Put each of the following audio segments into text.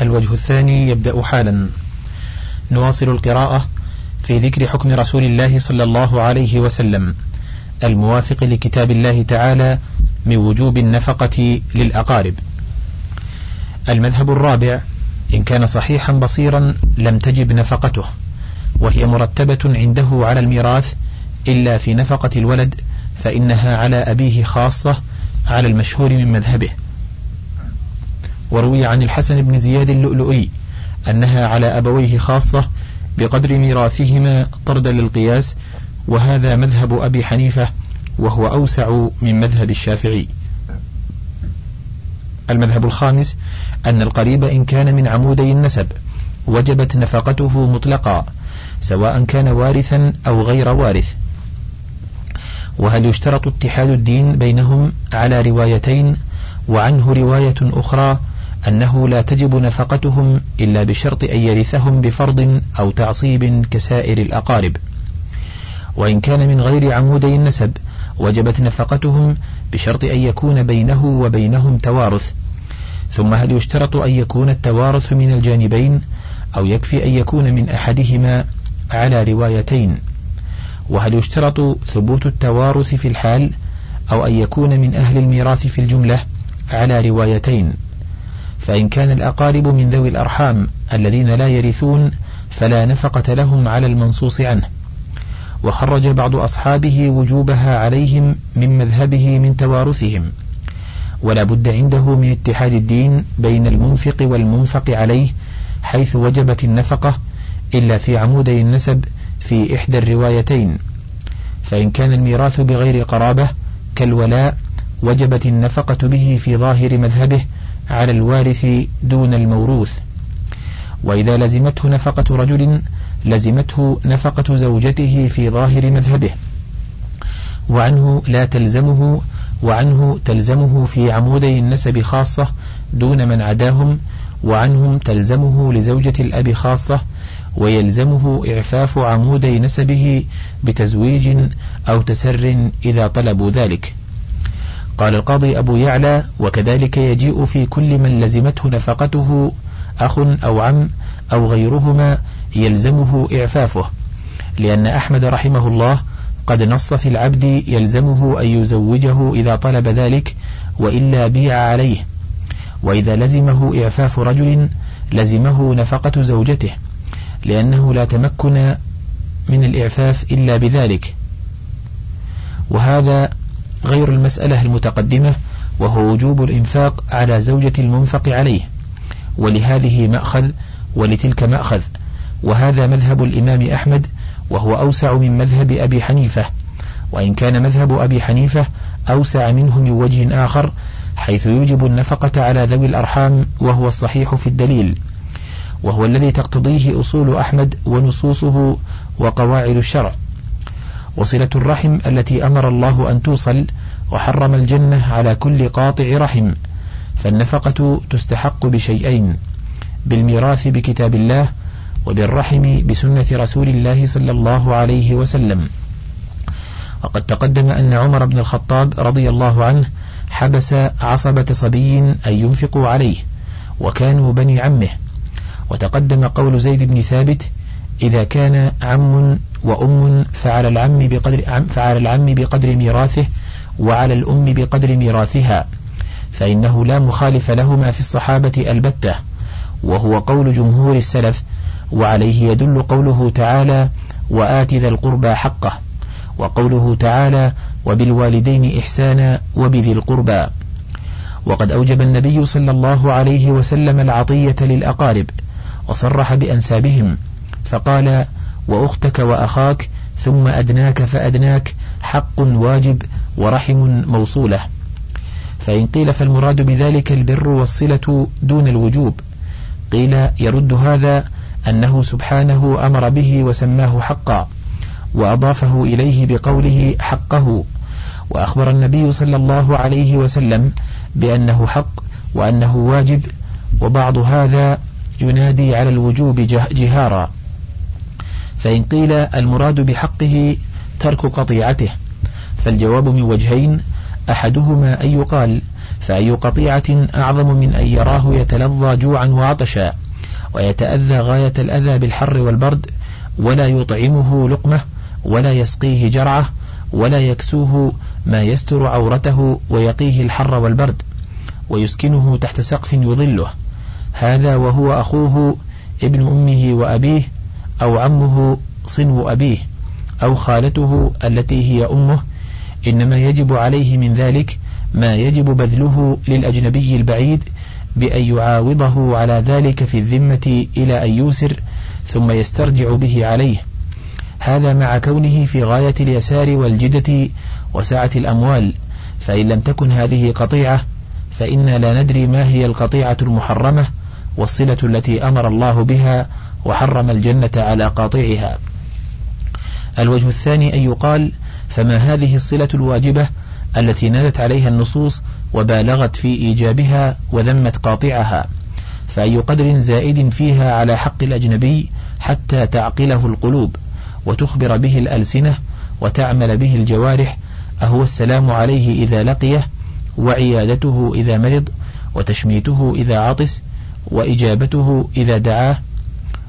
الوجه الثاني يبدأ حالا. نواصل القراءة في ذكر حكم رسول الله صلى الله عليه وسلم الموافق لكتاب الله تعالى من وجوب النفقة للأقارب. المذهب الرابع إن كان صحيحا بصيرا لم تجب نفقته وهي مرتبة عنده على الميراث إلا في نفقة الولد فإنها على أبيه خاصة على المشهور من مذهبه. وروي عن الحسن بن زياد اللؤلؤي أنها على أبويه خاصة بقدر ميراثهما طردا للقياس وهذا مذهب أبي حنيفة وهو أوسع من مذهب الشافعي. المذهب الخامس أن القريب إن كان من عمودي النسب وجبت نفقته مطلقا سواء كان وارثا أو غير وارث. وهل يشترط اتحاد الدين بينهم على روايتين؟ وعنه رواية أخرى أنه لا تجب نفقتهم إلا بشرط أن يرثهم بفرض أو تعصيب كسائر الأقارب. وإن كان من غير عمودي النسب وجبت نفقتهم بشرط أن يكون بينه وبينهم توارث. ثم هل يشترط أن يكون التوارث من الجانبين أو يكفي أن يكون من أحدهما على روايتين؟ وهل يشترط ثبوت التوارث في الحال أو أن يكون من أهل الميراث في الجملة على روايتين؟ فإن كان الأقارب من ذوي الأرحام الذين لا يرثون فلا نفقة لهم على المنصوص عنه. وخرج بعض أصحابه وجوبها عليهم من مذهبه من توارثهم. ولا بد عنده من اتحاد الدين بين المنفق والمنفق عليه حيث وجبت النفقة إلا في عمودي النسب في إحدى الروايتين. فإن كان الميراث بغير قرابة كالولاء وجبت النفقة به في ظاهر مذهبه على الوارث دون الموروث. وإذا لزمته نفقة رجل لزمته نفقة زوجته في ظاهر مذهبه. وعنه لا تلزمه وعنه تلزمه في عمودي النسب خاصة دون من عداهم وعنهم تلزمه لزوجة الأب خاصة ويلزمه إعفاف عمودي نسبه بتزويج أو تسر إذا طلبوا ذلك. قال القاضي أبو يعلى وكذلك يجيء في كل من لزمته نفقته أخ أو عم أو غيرهما يلزمه إعفافه لأن أحمد رحمه الله قد نص في العبد يلزمه أن يزوجه إذا طلب ذلك وإلا بيع عليه وإذا لزمه إعفاف رجل لزمه نفقة زوجته لأنه لا تمكن من الإعفاف إلا بذلك. وهذا غير المسألة المتقدمة وهو وجوب الإنفاق على زوجة المنفق عليه. ولهذه مأخذ ولتلك مأخذ. وهذا مذهب الإمام أحمد وهو أوسع من مذهب أبي حنيفة. وإن كان مذهب أبي حنيفة أوسع منه من وجه آخر حيث يوجب النفقة على ذوي الأرحام وهو الصحيح في الدليل. وهو الذي تقتضيه أصول أحمد ونصوصه وقواعد الشرع. وصلة الرحم التي أمر الله أن توصل وحرم الجنة على كل قاطع رحم. فالنفقة تستحق بشيئين بالميراث بكتاب الله وبالرحم بسنة رسول الله صلى الله عليه وسلم. وقد تقدم أن عمر بن الخطاب رضي الله عنه حبس عصبة صبي أن ينفقوا عليه وكانوا بني عمه. وتقدم قول زيد بن ثابت إذا كان عم وأم فعلى العم بقدر فعلى العم بقدر ميراثه وعلى الأم بقدر ميراثها فإنه لا مخالف لهما في الصحابة البتة وهو قول جمهور السلف وعليه يدل قوله تعالى وآت ذا القربى حقه وقوله تعالى وبالوالدين إحسانا وبذي القربى وقد أوجب النبي صلى الله عليه وسلم العطية للأقارب وصرح بأنسابهم فقال وأختك وأخاك ثم أدناك فأدناك حق واجب ورحم موصولة. فإن قيل فالمراد بذلك البر والصلة دون الوجوب. قيل يرد هذا أنه سبحانه أمر به وسماه حقا وأضافه إليه بقوله حقه. وأخبر النبي صلى الله عليه وسلم بأنه حق وأنه واجب وبعض هذا ينادي على الوجوب جهارا. فإن قيل المراد بحقه ترك قطيعته فالجواب من وجهين أحدهما أن يقال فأي قطيعة أعظم من أن يراه يتلظى جوعا وعطشا ويتأذى غاية الأذى بالحر والبرد ولا يطعمه لقمة ولا يسقيه جرعة ولا يكسوه ما يستر عورته ويقيه الحر والبرد ويسكنه تحت سقف يظله هذا وهو أخوه ابن أمه وأبيه أو عمه صنو أبيه أو خالته التي هي أمه إنما يجب عليه من ذلك ما يجب بذله للأجنبي البعيد بأن يعاوضه على ذلك في الذمة إلى أن يوسر ثم يسترجع به عليه. هذا مع كونه في غاية اليسار والجدة وسعة الأموال فإن لم تكن هذه قطيعة فإنا لا ندري ما هي القطيعة المحرمة والصلة التي أمر الله بها وحرم الجنة على قاطعها. الوجه الثاني أن يقال فما هذه الصلة الواجبة التي نادت عليها النصوص وبالغت في إيجابها وذمت قاطعها؟ فأي قدر زائد فيها على حق الأجنبي حتى تعقله القلوب وتخبر به الألسنة وتعمل به الجوارح أهو السلام عليه إذا لقيه وعيادته إذا مرض وتشميته إذا عطس وإجابته إذا دعاه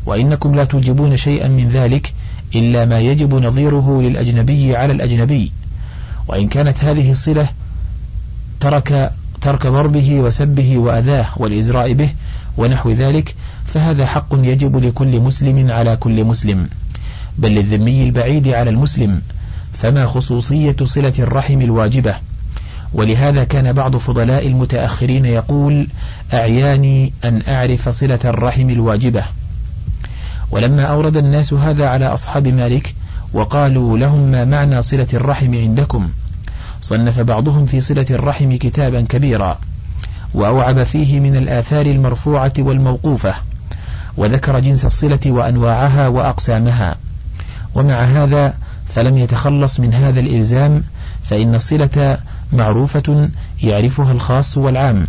وإنكم لا توجبون شيئا من ذلك إلا ما يجب نظيره للأجنبي على الأجنبي. وإن كانت هذه الصلة ترك ترك ضربه وسبه وأذاه والإزراء به ونحو ذلك فهذا حق يجب لكل مسلم على كل مسلم. بل للذمي البعيد على المسلم فما خصوصية صلة الرحم الواجبة؟ ولهذا كان بعض فضلاء المتأخرين يقول أعياني أن أعرف صلة الرحم الواجبة. ولما أورد الناس هذا على أصحاب مالك وقالوا لهم ما معنى صلة الرحم عندكم؟ صنف بعضهم في صلة الرحم كتابا كبيرا وأوعب فيه من الآثار المرفوعة والموقوفة وذكر جنس الصلة وأنواعها وأقسامها. ومع هذا فلم يتخلص من هذا الإلزام فإن الصلة معروفة يعرفها الخاص والعام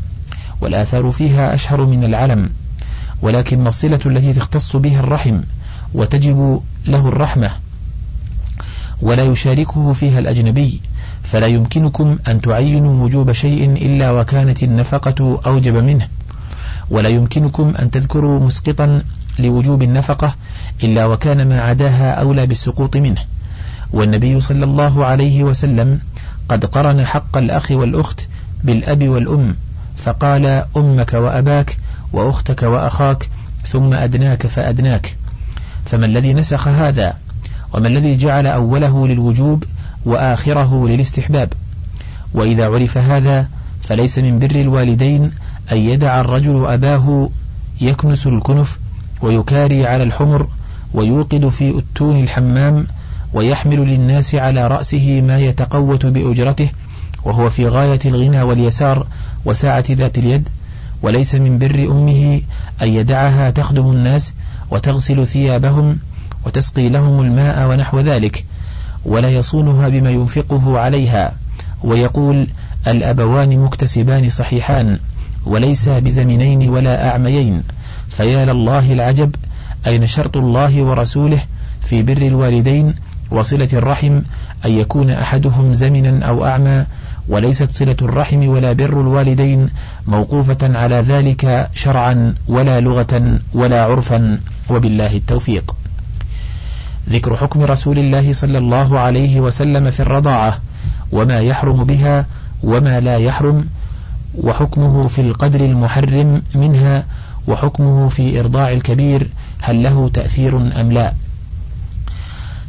والآثار فيها أشهر من العلم. ولكن الصلة التي تختص بها الرحم وتجب له الرحمة ولا يشاركه فيها الأجنبي فلا يمكنكم أن تعينوا وجوب شيء إلا وكانت النفقة أوجب منه ولا يمكنكم أن تذكروا مسقطا لوجوب النفقة إلا وكان ما عداها أولى بالسقوط منه. والنبي صلى الله عليه وسلم قد قرن حق الأخ والأخت بالأب والأم فقال أمك وأباك وأختك وأخاك ثم أدناك فأدناك. فما الذي نسخ هذا؟ وما الذي جعل أوله للوجوب وآخره للاستحباب؟ وإذا عرف هذا فليس من بر الوالدين أن يدع الرجل أباه يكنس الكنف ويكاري على الحمر ويوقد في أتون الحمام ويحمل للناس على رأسه ما يتقوت بأجرته وهو في غاية الغنى واليسار وساعة ذات اليد وليس من بر أمه أن يدعها تخدم الناس وتغسل ثيابهم وتسقي لهم الماء ونحو ذلك ولا يصونها بما ينفقه عليها ويقول الأبوان مكتسبان صحيحان وليس بزمنين ولا أعميين فيا لله العجب أين شرط الله ورسوله في بر الوالدين وصلة الرحم أن يكون أحدهم زمنا أو أعمى وليست صلة الرحم ولا بر الوالدين موقوفة على ذلك شرعا ولا لغة ولا عرفا وبالله التوفيق. ذكر حكم رسول الله صلى الله عليه وسلم في الرضاعة وما يحرم بها وما لا يحرم وحكمه في القدر المحرم منها وحكمه في إرضاع الكبير هل له تأثير أم لا؟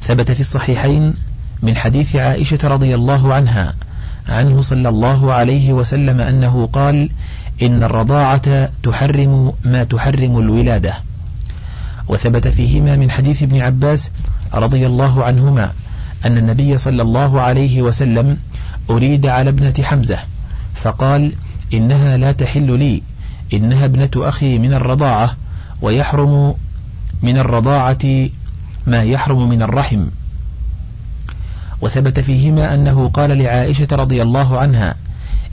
ثبت في الصحيحين من حديث عائشة رضي الله عنها عنه صلى الله عليه وسلم أنه قال إن الرضاعة تحرم ما تحرم الولادة. وثبت فيهما من حديث ابن عباس رضي الله عنهما أن النبي صلى الله عليه وسلم أريد على ابنة حمزة فقال إنها لا تحل لي إنها ابنة أخي من الرضاعة ويحرم من الرضاعة ما يحرم من الرحم. وثبت فيهما أنه قال لعائشة رضي الله عنها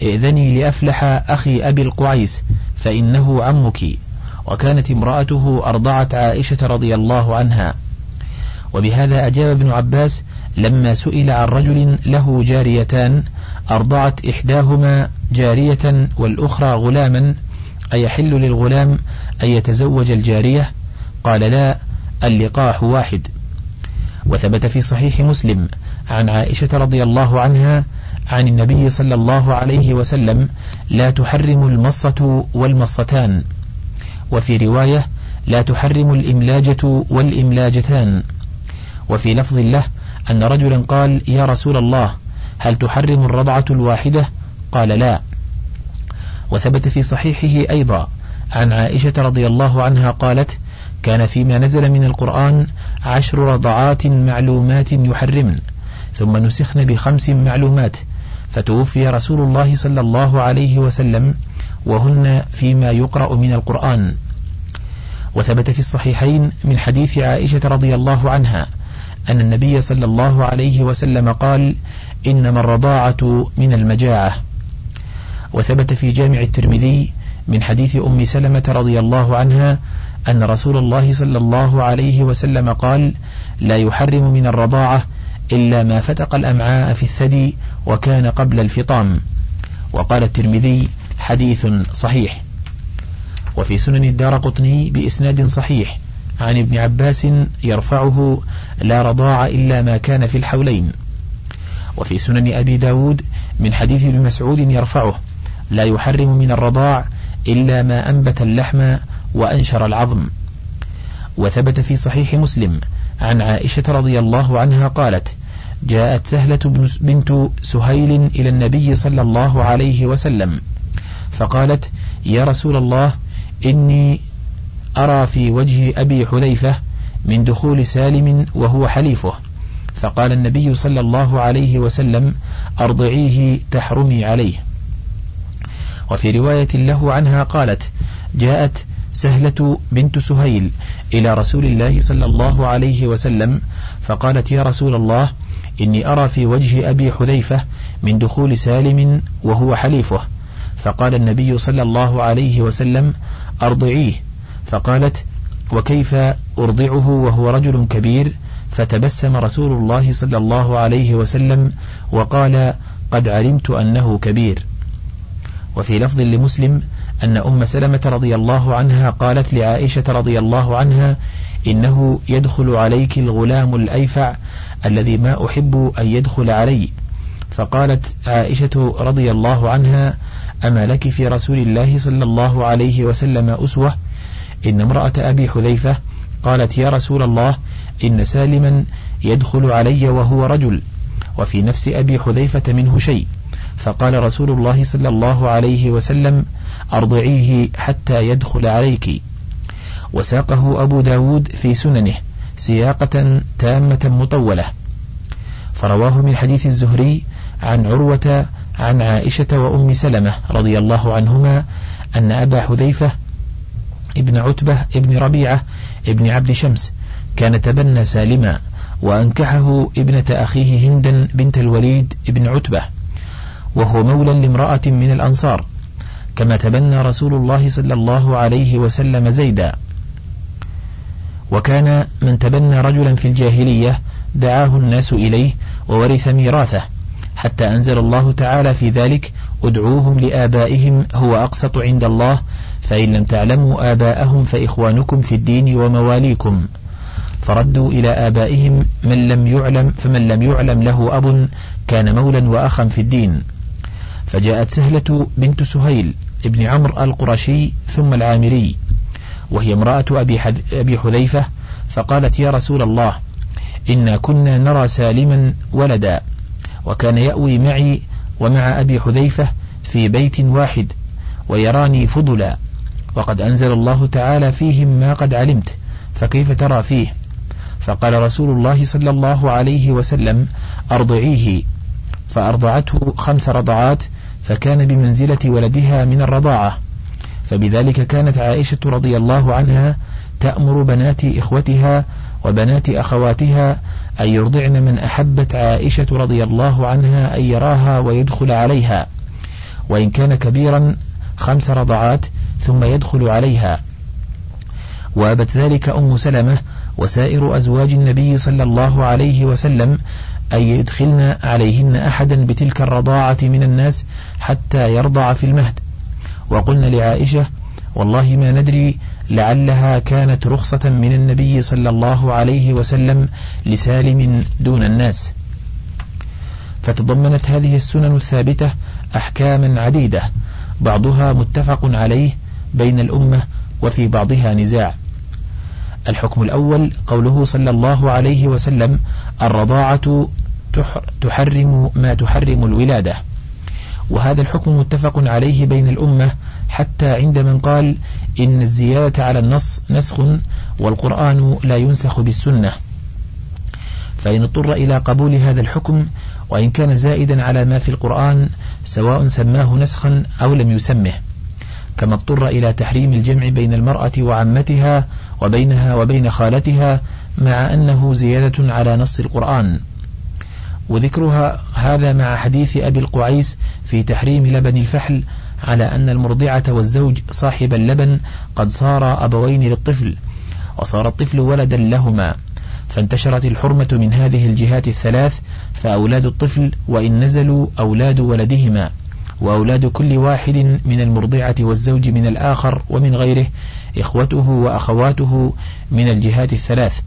ائذني لأفلح أخي أبي القعيس فإنه عمك. وكانت امرأته أرضعت عائشة رضي الله عنها. وبهذا أجاب ابن عباس لما سئل عن رجل له جاريتان أرضعت إحداهما جارية والأخرى غلاما أيحل للغلام أن يتزوج الجارية؟ قال لا اللقاح واحد. وثبت في صحيح مسلم عن عائشة رضي الله عنها عن النبي صلى الله عليه وسلم لا تحرم المصة والمصتان وفي رواية لا تحرم الإملاجة والإملاجتان وفي لفظ له أن رجلا قال يا رسول الله هل تحرم الرضعة الواحدة؟ قال لا وثبت في صحيحه أيضا عن عائشة رضي الله عنها قالت كان فيما نزل من القرآن عشر رضعات معلومات يحرمن ثم نسخن بخمس معلومات. فتوفي رسول الله صلى الله عليه وسلم وهن فيما يقرأ من القرآن. وثبت في الصحيحين من حديث عائشة رضي الله عنها أن النبي صلى الله عليه وسلم قال إنما الرضاعة من المجاعة. وثبت في جامع الترمذي من حديث أم سلمة رضي الله عنها أن رسول الله صلى الله عليه وسلم قال لا يحرم من الرضاعة إلا ما فتق الأمعاء في الثدي وكان قبل الفطام. وقال الترمذي حديث صحيح. وفي سنن الدار قطني بإسناد صحيح. عن ابن عباس يرفعه لا رضاع إلا ما كان في الحولين. وفي سنن أبي داود من حديث ابن مسعود يرفعه لا يحرم من الرضاع إلا ما أنبت اللحم وأنشر العظم. وثبت في صحيح مسلم عن عائشة رضي الله عنها قالت جاءت سهلة بنت سهيل إلى النبي صلى الله عليه وسلم فقالت يا رسول الله إني أرى في وجه أبي حذيفة من دخول سالم وهو حليفه فقال النبي صلى الله عليه وسلم أرضعيه تحرمي عليه. وفي رواية له عنها قالت جاءت سهلة بنت سهيل إلى رسول الله صلى الله عليه وسلم فقالت يا رسول الله إني أرى في وجه أبي حذيفة من دخول سالم وهو حليفه. فقال النبي صلى الله عليه وسلم أرضعيه. فقالت وكيف أرضعه وهو رجل كبير؟ فتبسم رسول الله صلى الله عليه وسلم وقال قد علمت أنه كبير. وفي لفظ لمسلم أن أم سلمة رضي الله عنها قالت لعائشة رضي الله عنها إنه يدخل عليك الغلام الأيفع الذي ما أحب أن يدخل علي. فقالت عائشة رضي الله عنها أما لك في رسول الله صلى الله عليه وسلم أسوة؟ إن امرأة أبي حذيفة قالت يا رسول الله إن سالما يدخل علي وهو رجل وفي نفس أبي حذيفة منه شيء. فقال رسول الله صلى الله عليه وسلم أرضعيه حتى يدخل عليك. وساقه أبو داود في سننه سياقة تامة مطولة. فرواه من حديث الزهري عن عروة عن عائشة وأم سلمة رضي الله عنهما أن أبا حذيفة ابن عتبة ابن ربيعة ابن عبد شمس كان تبنى سالما وأنكحه ابنة أخيه هندا بنت الوليد ابن عتبة وهو مولى لامرأة من الأنصار كما تبنى رسول الله صلى الله عليه وسلم زيدا. وكان من تبنى رجلا في الجاهلية دعاه الناس إليه وورث ميراثه حتى أنزل الله تعالى في ذلك ادعوهم لآبائهم هو أقسط عند الله فإن لم تعلموا آباءهم فإخوانكم في الدين ومواليكم فردوا إلى آبائهم من لم يعلم فمن لم يعلم له أب كان مولا وأخا في الدين فجاءت سهلة بنت سهيل ابن عمرو القرشي ثم العامري. وهي امرأة أبي, أبي حذيفة فقالت يا رسول الله إنا كنا نرى سالما ولدا وكان يأوي معي ومع أبي حذيفة في بيت واحد ويراني فضلا وقد أنزل الله تعالى فيهم ما قد علمت فكيف ترى فيه؟ فقال رسول الله صلى الله عليه وسلم أرضعيه فأرضعته خمس رضعات فكان بمنزلة ولدها من الرضاعة. فبذلك كانت عائشة رضي الله عنها تأمر بنات إخوتها وبنات أخواتها أن يرضعن من أحبت عائشة رضي الله عنها أن يراها ويدخل عليها وإن كان كبيرا خمس رضعات ثم يدخل عليها. وأبت ذلك أم سلمة وسائر أزواج النبي صلى الله عليه وسلم أن يدخلن عليهن أحدا بتلك الرضاعة من الناس حتى يرضع في المهد. وقلن لعائشة والله ما ندري لعلها كانت رخصة من النبي صلى الله عليه وسلم لسالم دون الناس. فتضمنت هذه السنن الثابتة أحكاما عديدة بعضها متفق عليه بين الأمة وفي بعضها نزاع. الحكم الأول قوله صلى الله عليه وسلم الرضاعة تحرم ما تحرم الولادة. وهذا الحكم متفق عليه بين الأمة حتى عند من قال إن الزيادة على النص نسخ والقرآن لا ينسخ بالسنة. فإن اضطر إلى قبول هذا الحكم وإن كان زائدا على ما في القرآن سواء سماه نسخا أو لم يسمه. كما اضطر إلى تحريم الجمع بين المرأة وعمتها وبينها وبين خالتها مع أنه زيادة على نص القرآن. وذكرها هذا مع حديث أبي القعيس في تحريم لبن الفحل على أن المرضعة والزوج صاحب اللبن قد صار أبوين للطفل وصار الطفل ولدا لهما. فانتشرت الحرمة من هذه الجهات الثلاث فأولاد الطفل وإن نزلوا أولاد ولدهما. وأولاد كل واحد من المرضعة والزوج من الآخر ومن غيره إخوته وأخواته من الجهات الثلاث.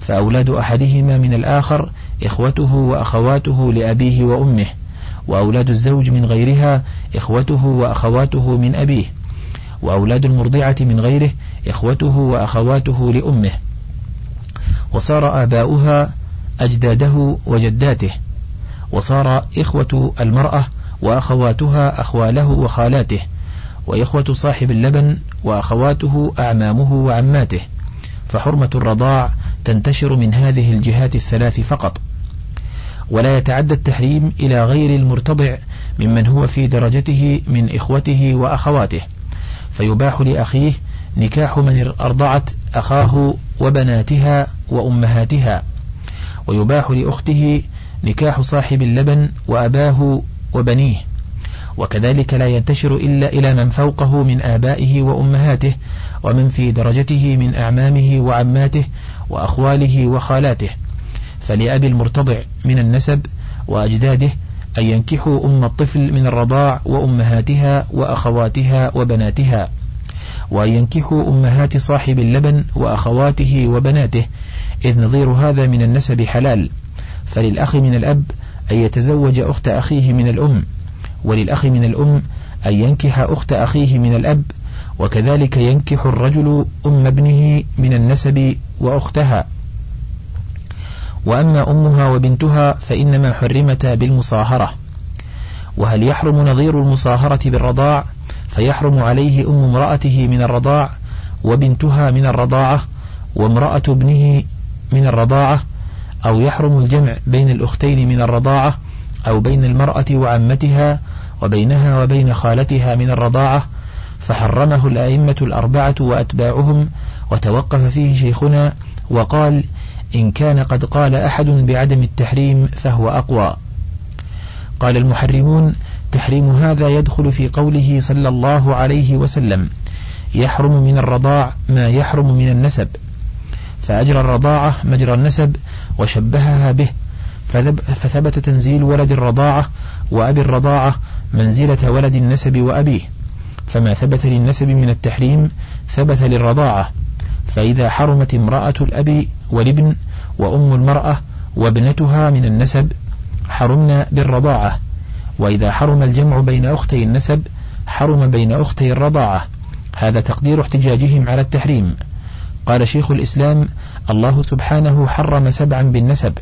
فأولاد أحدهما من الآخر إخوته وأخواته لأبيه وأمه وأولاد الزوج من غيرها إخوته وأخواته من أبيه وأولاد المرضعة من غيره إخوته وأخواته لأمه. وصار آباؤها أجداده وجداته وصار إخوة المرأة وأخواتها أخواله وخالاته وإخوة صاحب اللبن وأخواته أعمامه وعماته. فحرمة الرضاع تنتشر من هذه الجهات الثلاث فقط. ولا يتعدى التحريم إلى غير المرتضع ممن هو في درجته من إخوته وأخواته. فيباح لأخيه نكاح من أرضعت أخاه وبناتها وأمهاتها. ويباح لأخته نكاح صاحب اللبن وأباه وبنيه. وكذلك لا ينتشر إلا إلى من فوقه من آبائه وأمهاته ومن في درجته من أعمامه وعماته وأخواله وخالاته. فلأبي المرتضع من النسب وأجداده أن ينكحوا أم الطفل من الرضاع وأمهاتها وأخواتها وبناتها وأن ينكحوا أمهات صاحب اللبن وأخواته وبناته إذ نظير هذا من النسب حلال فللأخ من الأب أن يتزوج أخت أخيه من الأم وللأخ من الأم أن ينكح أخت أخيه من الأب وكذلك ينكح الرجل أم ابنه من النسب وأختها. وأما أمها وبنتها فإنما حرمتا بالمصاهرة. وهل يحرم نظير المصاهرة بالرضاع؟ فيحرم عليه أم امرأته من الرضاع وبنتها من الرضاعة وامرأة ابنه من الرضاعة أو يحرم الجمع بين الأختين من الرضاعة أو بين المرأة وعمتها وبينها وبين خالتها من الرضاعة. فحرمه الأئمة الأربعة وأتباعهم وتوقف فيه شيخنا وقال إن كان قد قال أحد بعدم التحريم فهو أقوى. قال المحرمون تحريم هذا يدخل في قوله صلى الله عليه وسلم يحرم من الرضاع ما يحرم من النسب. فأجرى الرضاعة مجرى النسب وشبهها به فثبت تنزيل ولد الرضاعة وأبي الرضاعة منزلة ولد النسب وأبيه. فما ثبت للنسب من التحريم ثبت للرضاعة. فإذا حرمت امرأة الأب والابن وأم المرأة وابنتها من النسب حرمنا بالرضاعة. وإذا حرم الجمع بين أختي النسب حرم بين أختي الرضاعة. هذا تقدير احتجاجهم على التحريم. قال شيخ الإسلام الله سبحانه حرم سبعا بالنسب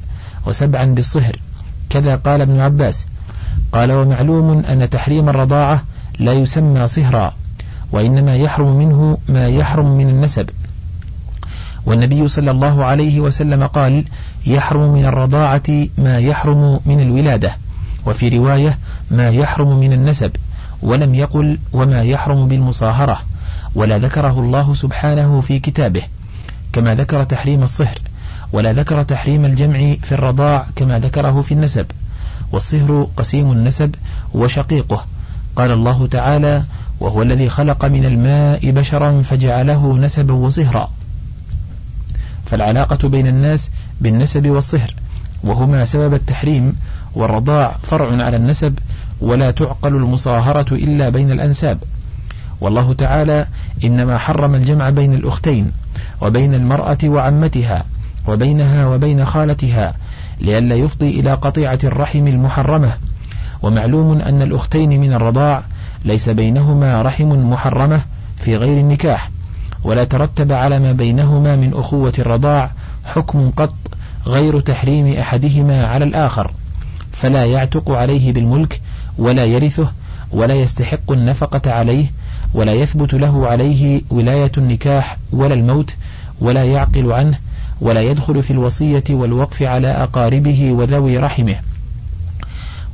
وسبعا بالصهر. كذا قال ابن عباس. قال ومعلوم أن تحريم الرضاعة لا يسمى صهرا وإنما يحرم منه ما يحرم من النسب. والنبي صلى الله عليه وسلم قال يحرم من الرضاعة ما يحرم من الولادة وفي رواية ما يحرم من النسب ولم يقل وما يحرم بالمصاهرة ولا ذكره الله سبحانه في كتابه كما ذكر تحريم الصهر ولا ذكر تحريم الجمع في الرضاع كما ذكره في النسب والصهر قسيم النسب وشقيقه. قال الله تعالى وهو الذي خلق من الماء بشرا فجعله نسبا وصهرا. فالعلاقة بين الناس بالنسب والصهر وهما سبب التحريم والرضاع فرع على النسب ولا تعقل المصاهرة إلا بين الأنساب. والله تعالى إنما حرم الجمع بين الأختين وبين المرأة وعمتها وبينها وبين خالتها لئلا يفضي إلى قطيعة الرحم المحرمة. ومعلوم أن الأختين من الرضاع ليس بينهما رحم محرمة في غير النكاح. ولا ترتب على ما بينهما من أخوة الرضاع حكم قط غير تحريم أحدهما على الآخر فلا يعتق عليه بالملك ولا يرثه ولا يستحق النفقة عليه ولا يثبت له عليه ولاية النكاح ولا الموت ولا يعقل عنه ولا يدخل في الوصية والوقف على أقاربه وذوي رحمه.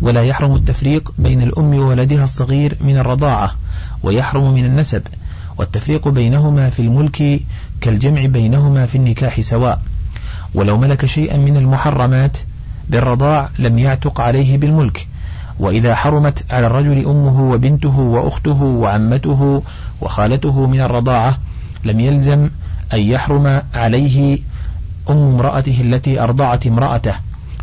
ولا يحرم التفريق بين الأم وولدها الصغير من الرضاعة ويحرم من النسب والتفريق بينهما في الملك كالجمع بينهما في النكاح سواء. ولو ملك شيئا من المحرمات بالرضاع لم يعتق عليه بالملك. وإذا حرمت على الرجل أمه وبنته وأخته وعمته وخالته من الرضاعة لم يلزم أن يحرم عليه أم امرأته التي أرضعت امرأته.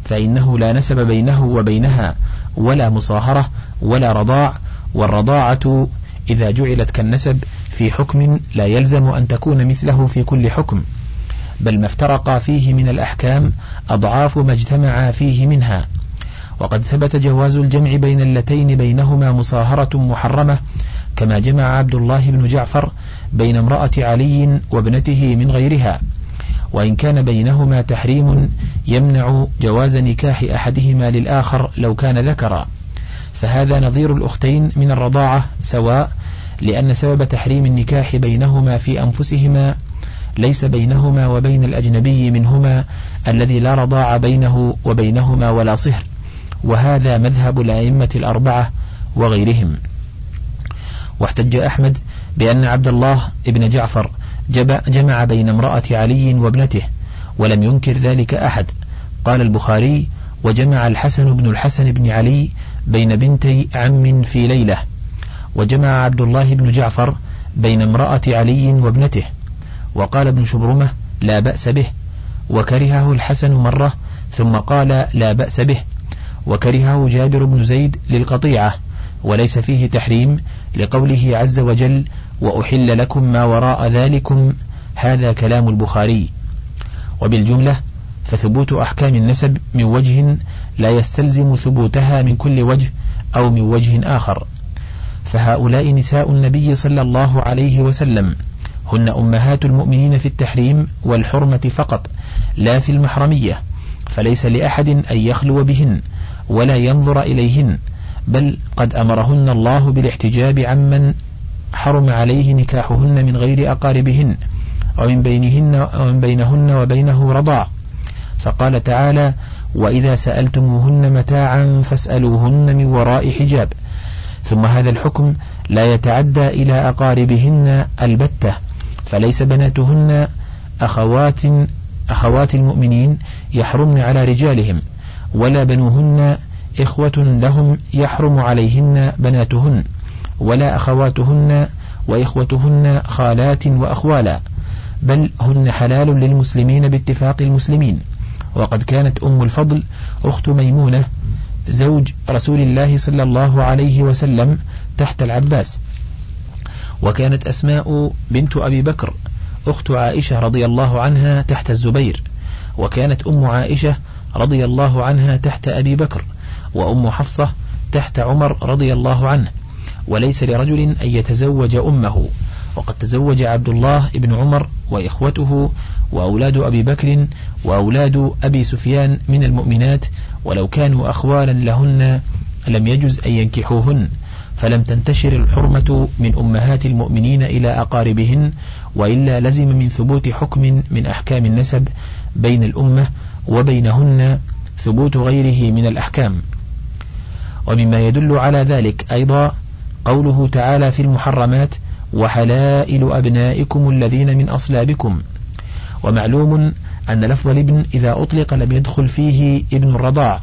فإنه لا نسب بينه وبينها ولا مصاهرة ولا رضاع والرضاعة إذا جعلت كالنسب في حكم لا يلزم أن تكون مثله في كل حكم بل ما افترق فيه من الأحكام أضعاف ما اجتمع فيه منها. وقد ثبت جواز الجمع بين اللتين بينهما مصاهرة محرمة كما جمع عبد الله بن جعفر بين امرأة علي وابنته من غيرها. وإن كان بينهما تحريم يمنع جواز نكاح أحدهما للآخر لو كان ذكرا. فهذا نظير الأختين من الرضاعة سواء لأن سبب تحريم النكاح بينهما في أنفسهما ليس بينهما وبين الأجنبي منهما الذي لا رضاع بينه وبينهما ولا صهر وهذا مذهب الأئمة الأربعة وغيرهم. واحتج أحمد بأن عبد الله ابن جعفر جمع بين امرأة علي وابنته ولم ينكر ذلك أحد. قال البخاري وجمع الحسن بن الحسن بن علي بين بنتي عم في ليلة وجمع عبد الله بن جعفر بين امرأة علي وابنته. وقال ابن شبرمة لا بأس به وكرهه الحسن مرة ثم قال لا بأس به وكرهه جابر بن زيد للقطيعة وليس فيه تحريم لقوله عز وجل وأحل لكم ما وراء ذلكم هذا كلام البخاري. وبالجملة فثبوت أحكام النسب من وجه لا يستلزم ثبوتها من كل وجه أو من وجه آخر فهؤلاء نساء النبي صلى الله عليه وسلم. هن أمهات المؤمنين في التحريم والحرمة فقط لا في المحرمية فليس لأحد أن يخلو بهن ولا ينظر إليهن بل قد أمرهن الله بالاحتجاب عمن حرم عليه نكاحهن من غير أقاربهن ومن بينهن ومن بينهن وبينه رضاع فقال تعالى وإذا سألتموهن متاعا فاسألوهن من وراء حجاب ثم هذا الحكم لا يتعدى إلى أقاربهن البتة فليس بناتهن أخوات أخوات المؤمنين يحرمن على رجالهم ولا بنوهن إخوة لهم يحرم عليهن بناتهن ولا أخواتهن وإخوتهن خالات وأخوالا بل هن حلال للمسلمين باتفاق المسلمين. وقد كانت أم الفضل أخت ميمونة زوج رسول الله صلى الله عليه وسلم تحت العباس. وكانت أسماء بنت أبي بكر أخت عائشة رضي الله عنها تحت الزبير وكانت أم عائشة رضي الله عنها تحت أبي بكر وأم حفصة تحت عمر رضي الله عنه. وليس لرجل أن يتزوج أمه وقد تزوج عبد الله بن عمر وإخوته وأولاد أبي بكر وأولاد أبي سفيان من المؤمنات ولو كانوا أخوالا لهن لم يجز أن ينكحوهن. فلم تنتشر الحرمة من أمهات المؤمنين إلى أقاربهن وإلا لزم من ثبوت حكم من أحكام النسب بين الأمة وبينهن ثبوت غيره من الأحكام. ومما يدل على ذلك أيضا قوله تعالى في المحرمات وحلائل أبنائكم الذين من أصلابكم ومعلوم أن لفظ الابن إذا أطلق لم يدخل فيه ابن الرضاع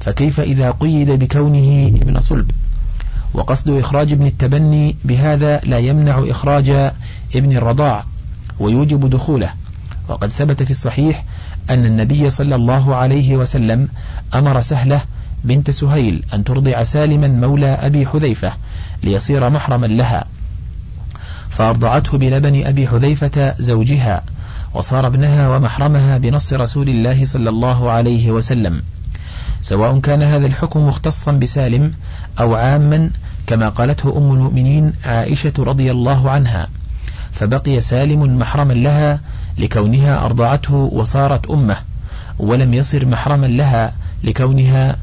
فكيف إذا قيد بكونه ابن صلب؟ وقصد إخراج ابن التبني بهذا لا يمنع إخراج ابن الرضاع ويوجب دخوله. وقد ثبت في الصحيح أن النبي صلى الله عليه وسلم أمر سهلة بنت سهيل أن ترضع سالما مولى أبي حذيفة ليصير محرما لها فأرضعته بلبن أبي حذيفة زوجها. وصار ابنها ومحرمها بنص رسول الله صلى الله عليه وسلم. سواء كان هذا الحكم مختصا بسالم أو عاما كما قالته أم المؤمنين عائشة رضي الله عنها. فبقي سالم محرما لها لكونها أرضعته وصارت أمه ولم يصر محرما لها لكونها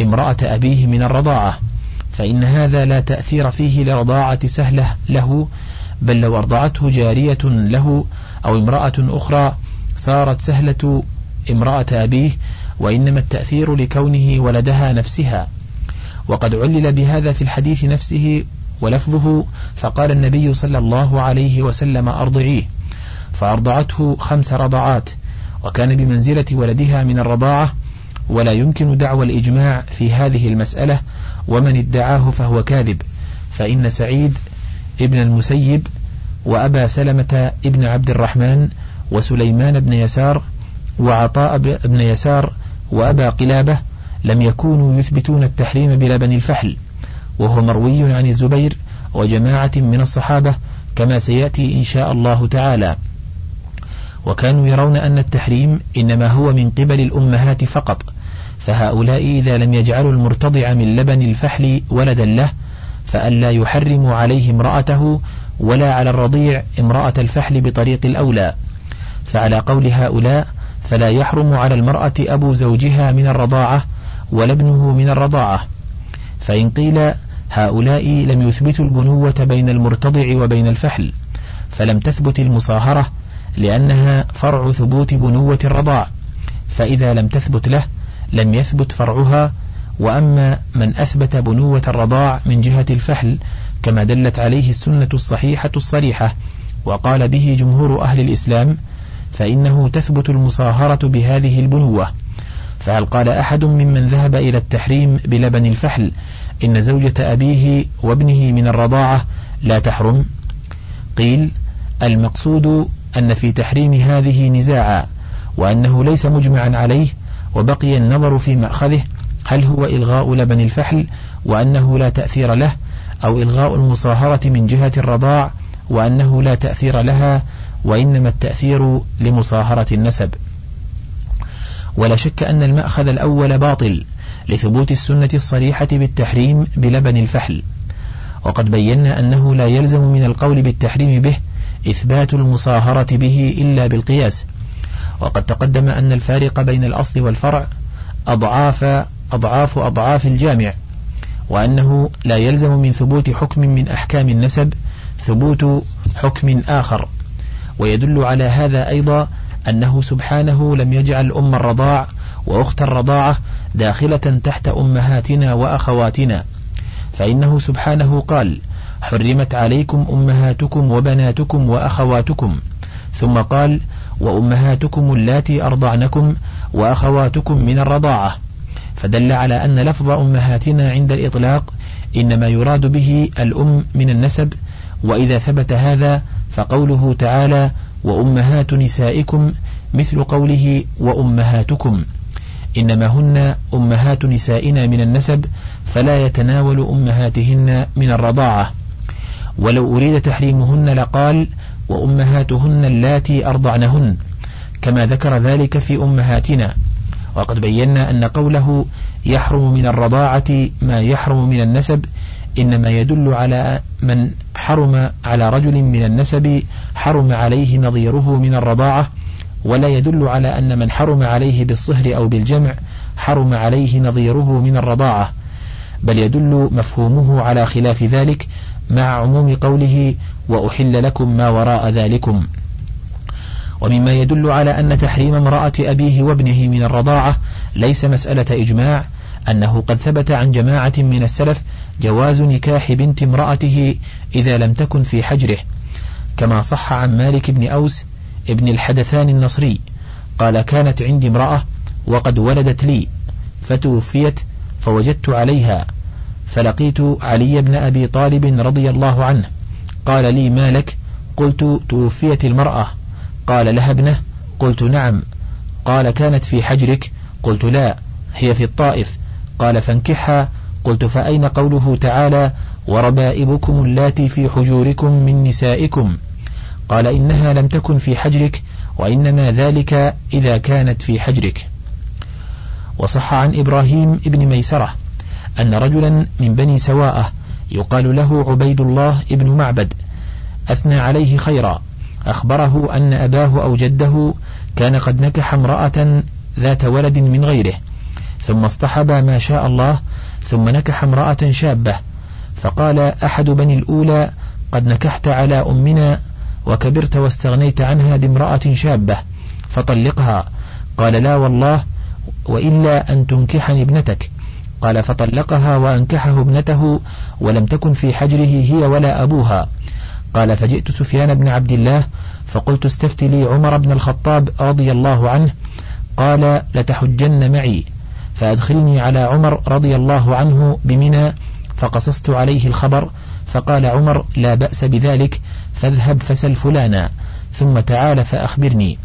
امرأة أبيه من الرضاعة. فإن هذا لا تأثير فيه لرضاعة سهلة له بل لو أرضعته جارية له أو امرأة أخرى صارت سهلة امرأة أبيه وإنما التأثير لكونه ولدها نفسها. وقد علل بهذا في الحديث نفسه ولفظه فقال النبي صلى الله عليه وسلم أرضعيه. فأرضعته خمس رضعات وكان بمنزلة ولدها من الرضاعة ولا يمكن دعوى الإجماع في هذه المسألة ومن ادعاه فهو كاذب. فإن سعيد ابن المسيب وأبا سلمة ابن عبد الرحمن وسليمان بن يسار وعطاء بن يسار وأبا قلابة لم يكونوا يثبتون التحريم بلبن الفحل وهو مروي عن الزبير وجماعة من الصحابة كما سيأتي إن شاء الله تعالى. وكانوا يرون أن التحريم إنما هو من قبل الأمهات فقط فهؤلاء إذا لم يجعلوا المرتضع من لبن الفحل ولدا له فألا يحرموا عليه امرأته ولا على الرضيع امرأة الفحل بطريق الأولى. فعلى قول هؤلاء فلا يحرم على المرأة أبو زوجها من الرضاعة ولا ابنه من الرضاعة. فإن قيل هؤلاء لم يثبتوا البنوة بين المرتضع وبين الفحل فلم تثبت المصاهرة لأنها فرع ثبوت بنوة الرضاع. فإذا لم تثبت له لم يثبت فرعها وأما من أثبت بنوة الرضاع من جهة الفحل كما دلت عليه السنة الصحيحة الصريحة وقال به جمهور أهل الإسلام فإنه تثبت المصاهرة بهذه البنوة. فهل قال أحد ممن ذهب إلى التحريم بلبن الفحل إن زوجة أبيه وابنه من الرضاعة لا تحرم؟ قيل المقصود أن في تحريم هذه نزاعا وأنه ليس مجمعا عليه وبقي النظر في مأخذه هل هو إلغاء لبن الفحل وأنه لا تأثير له أو إلغاء المصاهرة من جهة الرضاع وأنه لا تأثير لها وإنما التأثير لمصاهرة النسب. ولا شك أن المأخذ الأول باطل لثبوت السنة الصريحة بالتحريم بلبن الفحل. وقد بينا أنه لا يلزم من القول بالتحريم به إثبات المصاهرة به إلا بالقياس. وقد تقدم أن الفارق بين الأصل والفرع أضعاف أضعاف أضعاف الجامع وأنه لا يلزم من ثبوت حكم من أحكام النسب ثبوت حكم آخر. ويدل على هذا أيضا أنه سبحانه لم يجعل أم الرضاع وأخت الرضاعة داخلة تحت أمهاتنا وأخواتنا فإنه سبحانه قال حرمت عليكم أمهاتكم وبناتكم وأخواتكم ثم قال وأمهاتكم اللاتي أرضعنكم وأخواتكم من الرضاعة فدل على أن لفظ أمهاتنا عند الإطلاق إنما يراد به الأم من النسب وإذا ثبت هذا فقوله تعالى وأمهات نسائكم مثل قوله وأمهاتكم إنما هن أمهات نسائنا من النسب فلا يتناول أمهاتهن من الرضاعة. ولو أريد تحريمهن لقال وأمهاتهن اللاتي أرضعنهن كما ذكر ذلك في أمهاتنا. وقد بينا أن قوله يحرم من الرضاعة ما يحرم من النسب إنما يدل على من حرم على رجل من النسب حرم عليه نظيره من الرضاعة ولا يدل على أن من حرم عليه بالصهر أو بالجمع حرم عليه نظيره من الرضاعة بل يدل مفهومه على خلاف ذلك مع عموم قوله وأحل لكم ما وراء ذلكم. ومما يدل على أن تحريم امرأة أبيه وابنه من الرضاعة ليس مسألة إجماع أنه قد ثبت عن جماعة من السلف جواز نكاح بنت امرأته إذا لم تكن في حجره. كما صح عن مالك بن أوس ابن الحدثان النصري قال كانت عندي امرأة وقد ولدت لي فتوفيت فوجدت عليها فلقيت علي بن أبي طالب رضي الله عنه قال لي ما لك؟ قلت توفيت المرأة. قال لها ابنه قلت نعم. قال كانت في حجرك؟ قلت لا هي في الطائف. قال فانكحها قلت فأين قوله تعالى وربائبكم اللاتي في حجوركم من نسائكم قال إنها لم تكن في حجرك وإنما ذلك إذا كانت في حجرك. وصح عن إبراهيم ابن ميسرة أن رجلا من بني سواءة يقال له عبيد الله ابن معبد أثنى عليه خيرا. أخبره أن أباه أو جده كان قد نكح امرأة ذات ولد من غيره ثم اصطحب ما شاء الله ثم نكح امرأة شابة فقال أحد بني الأولى قد نكحت على أمنا وكبرت واستغنيت عنها بامرأة شابة فطلقها. قال لا والله وإلا أن تنكحني ابنتك. قال فطلقها وأنكحه ابنته ولم تكن في حجره هي ولا أبوها. قال فجئت سفيان بن عبد الله فقلت استفت لي عمر بن الخطاب رضي الله عنه. قال لتحجن معي. فأدخلني على عمر رضي الله عنه بمنى فقصصت عليه الخبر. فقال عمر لا بأس بذلك. فاذهب فسل فلانا. ثم تعال فأخبرني.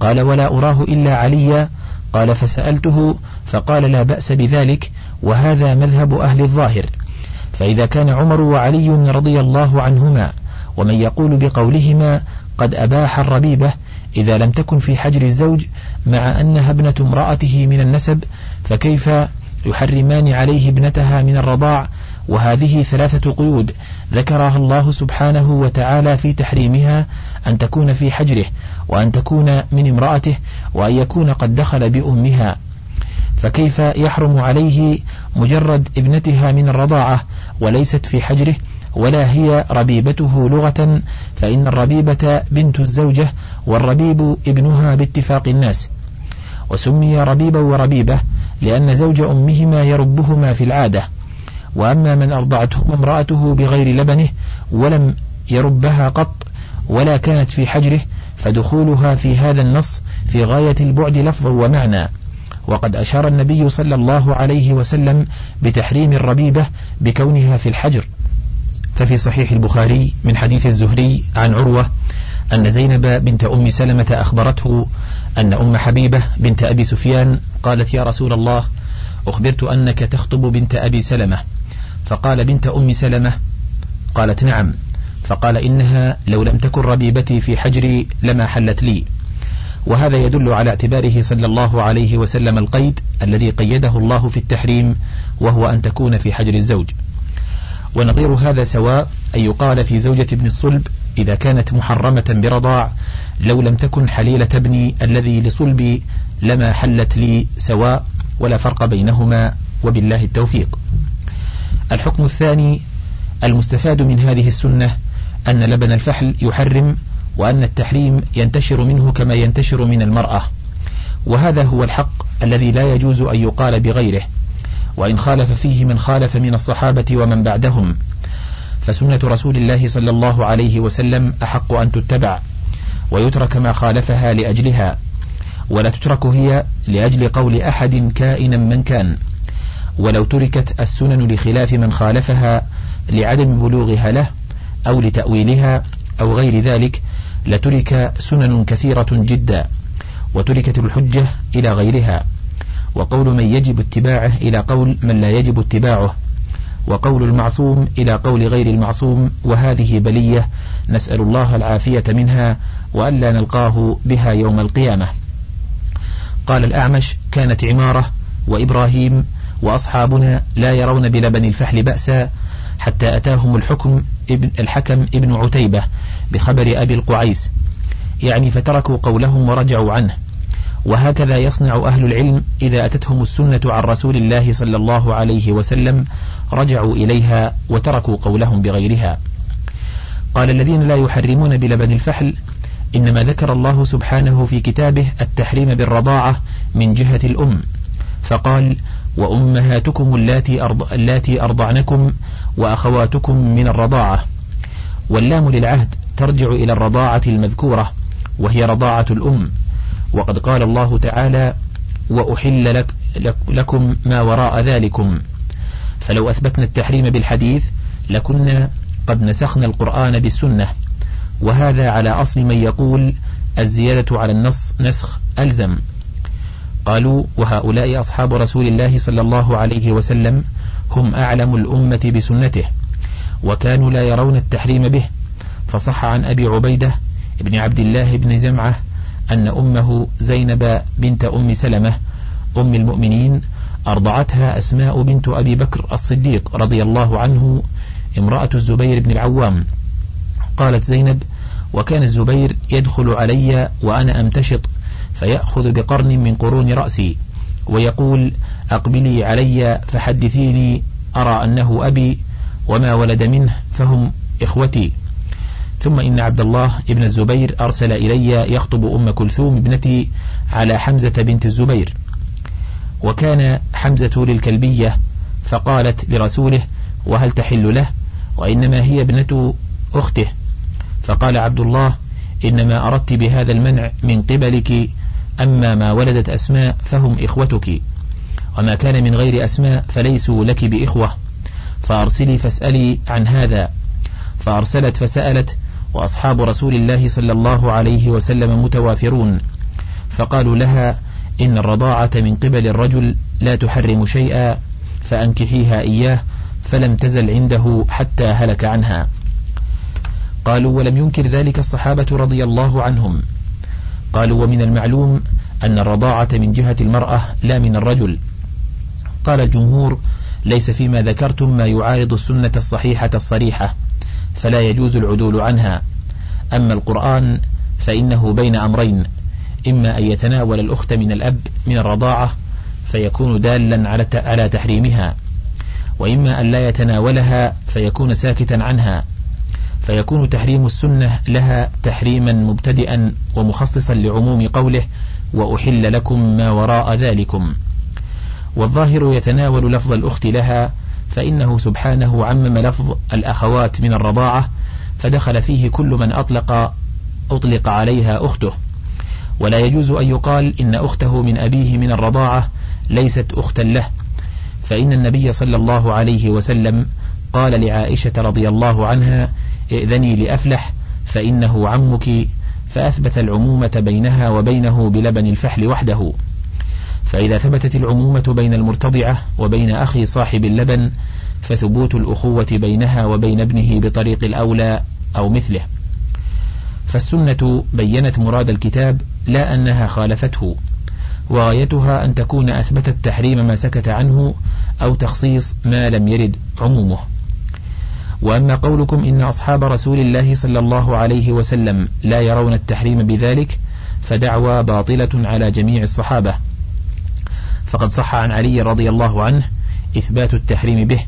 قال ولا أراه إلا عليا. قال فسألته. فقال لا بأس بذلك. وهذا مذهب أهل الظاهر. فإذا كان عمر وعلي رضي الله عنهما ومن يقول بقولهما قد أباح الربيبة إذا لم تكن في حجر الزوج مع أنها ابنة امرأته من النسب فكيف يحرمان عليه ابنتها من الرضاع؟ وهذه ثلاثة قيود ذكرها الله سبحانه وتعالى في تحريمها أن تكون في حجره وأن تكون من امرأته وأن يكون قد دخل بأمها. فكيف يحرم عليه مجرد ابنتها من الرضاعة وليست في حجره ولا هي ربيبته لغة فإن الربيبة بنت الزوجة والربيب ابنها باتفاق الناس. وسمي ربيبا وربيبة لأن زوج أمهما يربهما في العادة. وأما من أرضعتهما امرأته بغير لبنه ولم يربها قط ولا كانت في حجره فدخولها في هذا النص في غاية البعد لفظا ومعنى. وقد أشار النبي صلى الله عليه وسلم بتحريم الربيبة بكونها في الحجر. ففي صحيح البخاري من حديث الزهري عن عروة أن زينب بنت أم سلمة أخبرته أن أم حبيبة بنت أبي سفيان قالت يا رسول الله أخبرت أنك تخطب بنت أبي سلمة. فقال بنت أم سلمة قالت نعم. فقال إنها لو لم تكن ربيبتي في حجري لما حلت لي. وهذا يدل على اعتباره صلى الله عليه وسلم القيد الذي قيده الله في التحريم وهو أن تكون في حجر الزوج. ونظير هذا سواء أن يقال في زوجة ابن الصلب إذا كانت محرمة برضاع لو لم تكن حليلة ابني الذي لصلبي لما حلت لي سواء ولا فرق بينهما وبالله التوفيق. الحكم الثاني المستفاد من هذه السنة أن لبن الفحل يحرم وأن التحريم ينتشر منه كما ينتشر من المرأة. وهذا هو الحق الذي لا يجوز أن يقال بغيره. وإن خالف فيه من خالف من الصحابة ومن بعدهم. فسنة رسول الله صلى الله عليه وسلم أحق أن تتبع. ويترك ما خالفها لأجلها. ولا تترك هي لأجل قول أحد كائنا من كان. ولو تركت السنن لخلاف من خالفها لعدم بلوغها له أو لتأويلها أو غير ذلك لترك سنن كثيرة جدا وتركت الحجة إلى غيرها. وقول من يجب اتباعه إلى قول من لا يجب اتباعه. وقول المعصوم إلى قول غير المعصوم. وهذه بلية نسأل الله العافية منها وألا نلقاه بها يوم القيامة. قال الأعمش كانت عمارة وإبراهيم وأصحابنا لا يرون بلبن الفحل بأسا حتى أتاهم الحكم ابن الحكم ابن عتيبة بخبر أبي القعيس. يعني فتركوا قولهم ورجعوا عنه. وهكذا يصنع أهل العلم إذا أتتهم السنة عن رسول الله صلى الله عليه وسلم رجعوا إليها وتركوا قولهم بغيرها. قال الذين لا يحرمون بلبن الفحل إنما ذكر الله سبحانه في كتابه التحريم بالرضاعة من جهة الأم. فقال وأمهاتكم اللاتي, أرض اللاتي أرضعنكم وأخواتكم من الرضاعة. واللام للعهد ترجع إلى الرضاعة المذكورة وهي رضاعة الأم. وقد قال الله تعالى وأحل لك لكم ما وراء ذلكم فلو أثبتنا التحريم بالحديث لكنا قد نسخنا القرآن بالسنة. وهذا على أصل من يقول الزيادة على النص نسخ ألزم قالوا وهؤلاء أصحاب رسول الله صلى الله عليه وسلم هم أعلم الأمة بسنته وكانوا لا يرون التحريم به. فصح عن أبي عبيدة بن عبد الله بن زمعة أن أمه زينب بنت أم سلمة أم المؤمنين أرضعتها أسماء بنت أبي بكر الصديق رضي الله عنه امرأة الزبير بن العوام. قالت زينب وكان الزبير يدخل علي وأنا أمتشط فيأخذ بقرن من قرون رأسي ويقول أقبلي علي فحدثيني أرى أنه أبي وما ولد منه فهم إخوتي. ثم إن عبد الله ابن الزبير أرسل إلي يخطب أم كلثوم ابنتي على حمزة بنت الزبير. وكان حمزة للكلبية فقالت لرسوله وهل تحل له؟ وإنما هي ابنة أخته. فقال عبد الله إنما أردت بهذا المنع من قبلك أما ما ولدت أسماء فهم إخوتك. وما كان من غير أسماء فليسوا لك بإخوة. فأرسلي فاسألي عن هذا. فأرسلت فسألت وأصحاب رسول الله صلى الله عليه وسلم متوافرون. فقالوا لها إن الرضاعة من قبل الرجل لا تحرم شيئا فأنكحيها إياه فلم تزل عنده حتى هلك عنها. قالوا ولم ينكر ذلك الصحابة رضي الله عنهم. قالوا ومن المعلوم أن الرضاعة من جهة المرأة لا من الرجل. قال الجمهور ليس فيما ذكرتم ما يعارض السنة الصحيحة الصريحة فلا يجوز العدول عنها. أما القرآن فإنه بين أمرين إما أن يتناول الأخت من الأب من الرضاعة فيكون دالا على على تحريمها وإما أن لا يتناولها فيكون ساكتا عنها. فيكون تحريم السنة لها تحريما مبتدئا ومخصصا لعموم قوله وأحل لكم ما وراء ذلكم والظاهر يتناول لفظ الأخت لها فإنه سبحانه عمم لفظ الأخوات من الرضاعة فدخل فيه كل من أطلق أطلق عليها أخته. ولا يجوز أن يقال إن أخته من أبيه من الرضاعة ليست أختا له. فإن النبي صلى الله عليه وسلم قال لعائشة رضي الله عنها ائذني لأفلح فإنه عمك فأثبت العمومة بينها وبينه بلبن الفحل وحده. فإذا ثبتت العمومة بين المرتضعة وبين أخي صاحب اللبن فثبوت الأخوة بينها وبين ابنه بطريق الأولى أو مثله. فالسنة بينت مراد الكتاب لا أنها خالفته وغايتها أن تكون أثبتت تحريم ما سكت عنه أو تخصيص ما لم يرد عمومه. وأما قولكم إن أصحاب رسول الله صلى الله عليه وسلم لا يرون التحريم بذلك فدعوى باطلة على جميع الصحابة. فقد صح عن علي رضي الله عنه إثبات التحريم به.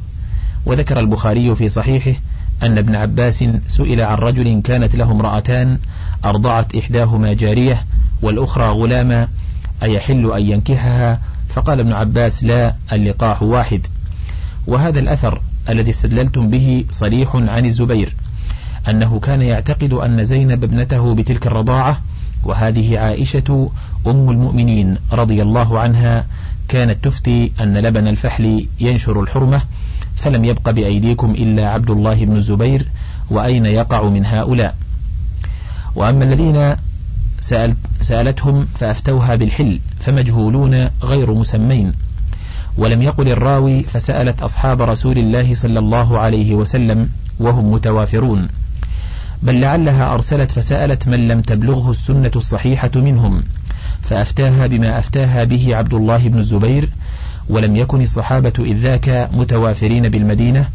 وذكر البخاري في صحيحه أن ابن عباس سئل عن رجل كانت له امرأتان أرضعت إحداهما جارية والأخرى غلاما أيحل أن ينكحها؟ فقال ابن عباس لا اللقاح واحد. وهذا الأثر الذي استدللتم به صريح عن الزبير أنه كان يعتقد أن زينب ابنته بتلك الرضاعة وهذه عائشة أم المؤمنين رضي الله عنها كانت تفتي أن لبن الفحل ينشر الحرمة فلم يبق بأيديكم إلا عبد الله بن الزبير وأين يقع من هؤلاء؟ وأما الذين سأل سألتهم فأفتوها بالحل فمجهولون غير مسمين. ولم يقل الراوي فسألت أصحاب رسول الله صلى الله عليه وسلم وهم متوافرون. بل لعلها أرسلت فسألت من لم تبلغه السنة الصحيحة منهم فأفتاها بما أفتاها به عبد الله بن الزبير ولم يكن الصحابة إذ ذاك متوافرين بالمدينة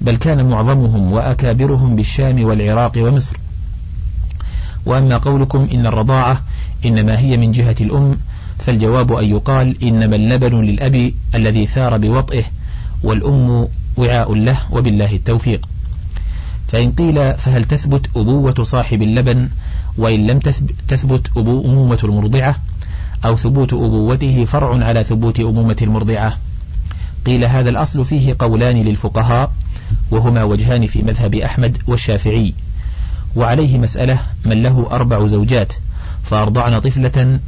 بل كان معظمهم وأكابرهم بالشام والعراق ومصر. وأما قولكم إن الرضاعة إنما هي من جهة الأم فالجواب أن يقال إنما اللبن للأب الذي ثار بوطئه والأم وعاء له وبالله التوفيق. فإن قيل فهل تثبت أبوة صاحب اللبن؟ وإن لم تثبت أمومة المرضعة؟ أو ثبوت أبوته فرع على ثبوت أمومة المرضعة؟ قيل هذا الأصل فيه قولان للفقهاء وهما وجهان في مذهب أحمد والشافعي. وعليه مسألة من له أربع زوجات فأرضعن طفلة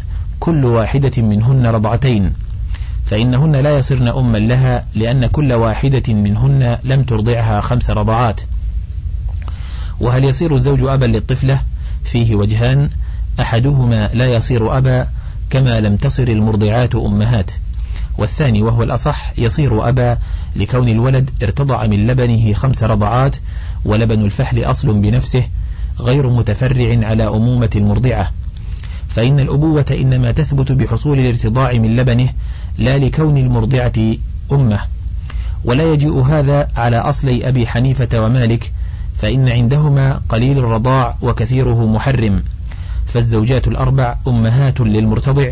كل واحدة منهن رضعتين. فإنهن لا يصرن أما لها لأن كل واحدة منهن لم ترضعها خمس رضعات. وهل يصير الزوج أبا للطفلة؟ فيه وجهان. أحدهما لا يصير أبا كما لم تصر المرضعات أمهات. والثاني وهو الأصح يصير أبا لكون الولد ارتضع من لبنه خمس رضعات ولبن الفحل أصل بنفسه غير متفرع على أمومة المرضعة. فإن الأبوة إنما تثبت بحصول الارتضاع من لبنه لا لكون المرضعة أمه. ولا يجيء هذا على أصلي أبي حنيفة ومالك فإن عندهما قليل الرضاع وكثيره محرم. فالزوجات الأربع أمهات للمرتضع.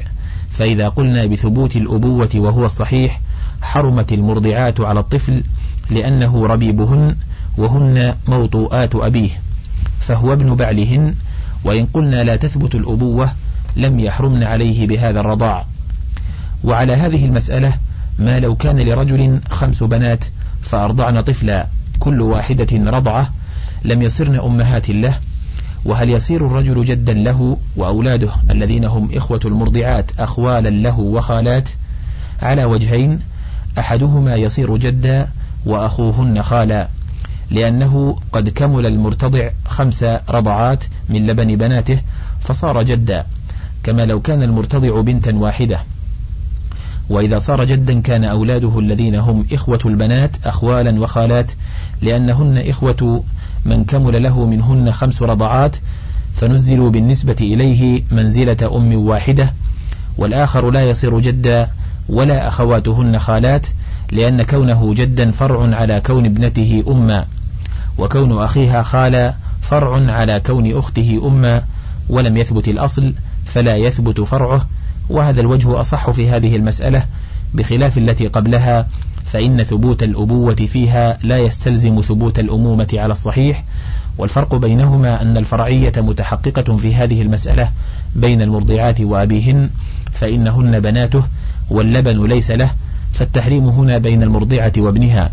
فإذا قلنا بثبوت الأبوة وهو الصحيح حرمت المرضعات على الطفل لأنه ربيبهن وهن موطوءات أبيه. فهو ابن بعلهن وإن قلنا لا تثبت الأبوة لم يحرمن عليه بهذا الرضاع. وعلى هذه المسألة ما لو كان لرجل خمس بنات فأرضعن طفلا كل واحدة رضعة لم يصرن أمهات له وهل يصير الرجل جدا له وأولاده الذين هم إخوة المرضعات أخوالا له وخالات؟ على وجهين أحدهما يصير جدا وأخوهن خالا لأنه قد كمل المرتضع خمس رضعات من لبن بناته فصار جدا كما لو كان المرتضع بنتا واحدة. وإذا صار جدا كان أولاده الذين هم إخوة البنات أخوالا وخالات لأنهن إخوة من كمل له منهن خمس رضعات فنزلوا بالنسبة إليه منزلة أم واحدة والآخر لا يصير جدا ولا أخواتهن خالات لأن كونه جدا فرع على كون ابنته أما وكون أخيها خالا فرع على كون أخته أما ولم يثبت الأصل فلا يثبت فرعه وهذا الوجه أصح في هذه المسألة بخلاف التي قبلها فإن ثبوت الأبوة فيها لا يستلزم ثبوت الأمومة على الصحيح والفرق بينهما أن الفرعية متحققة في هذه المسألة بين المرضعات وأبيهن فإنهن بناته واللبن ليس له فالتحريم هنا بين المرضعة وابنها.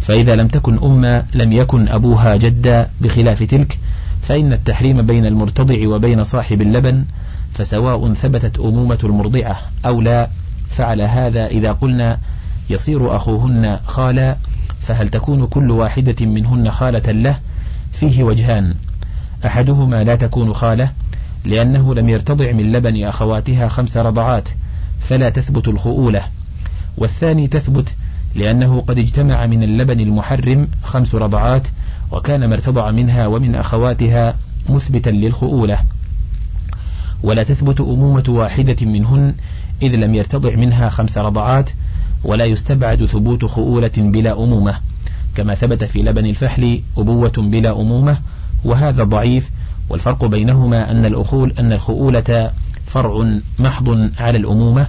فإذا لم تكن أما لم يكن أبوها جدا بخلاف تلك فإن التحريم بين المرتضع وبين صاحب اللبن فسواء ثبتت أمومة المرضعة أو لا فعلى هذا إذا قلنا يصير أخوهن خالا فهل تكون كل واحدة منهن خالة له؟ فيه وجهان. أحدهما لا تكون خالة لأنه لم يرتضع من لبن أخواتها خمس رضعات فلا تثبت الخؤولة. والثاني تثبت لأنه قد اجتمع من اللبن المحرم خمس رضعات وكان ما ارتضع منها ومن أخواتها مثبتا للخؤولة. ولا تثبت أمومة واحدة منهن إذ لم يرتضع منها خمس رضعات ولا يستبعد ثبوت خؤولة بلا أمومة. كما ثبت في لبن الفحل أبوة بلا أمومة وهذا ضعيف. والفرق بينهما أن الأخول أن الخؤولة فرع محض على الأمومة.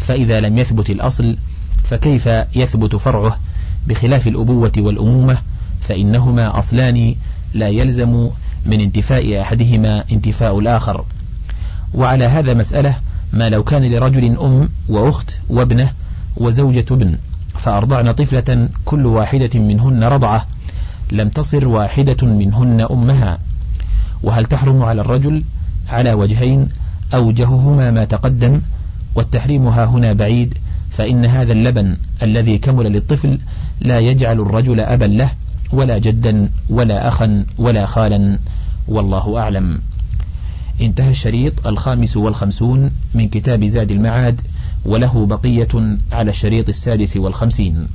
فإذا لم يثبت الأصل فكيف يثبت فرعه؟ بخلاف الأبوة والأمومة فإنهما أصلان لا يلزم من انتفاء أحدهما انتفاء الآخر. وعلى هذا مسألة ما لو كان لرجل أم وأخت وابنة وزوجة ابن فأرضعن طفلة كل واحدة منهن رضعة لم تصر واحدة منهن أمها. وهل تحرم على الرجل على وجهين أوجههما ما تقدم؟ والتحريم ها هنا بعيد فإن هذا اللبن الذي كمل للطفل لا يجعل الرجل أبا له ولا جدا ولا أخا ولا خالا. والله أعلم. انتهى الشريط الخامس والخمسون من كتاب زاد المعاد. وله بقية على الشريط السادس والخمسين.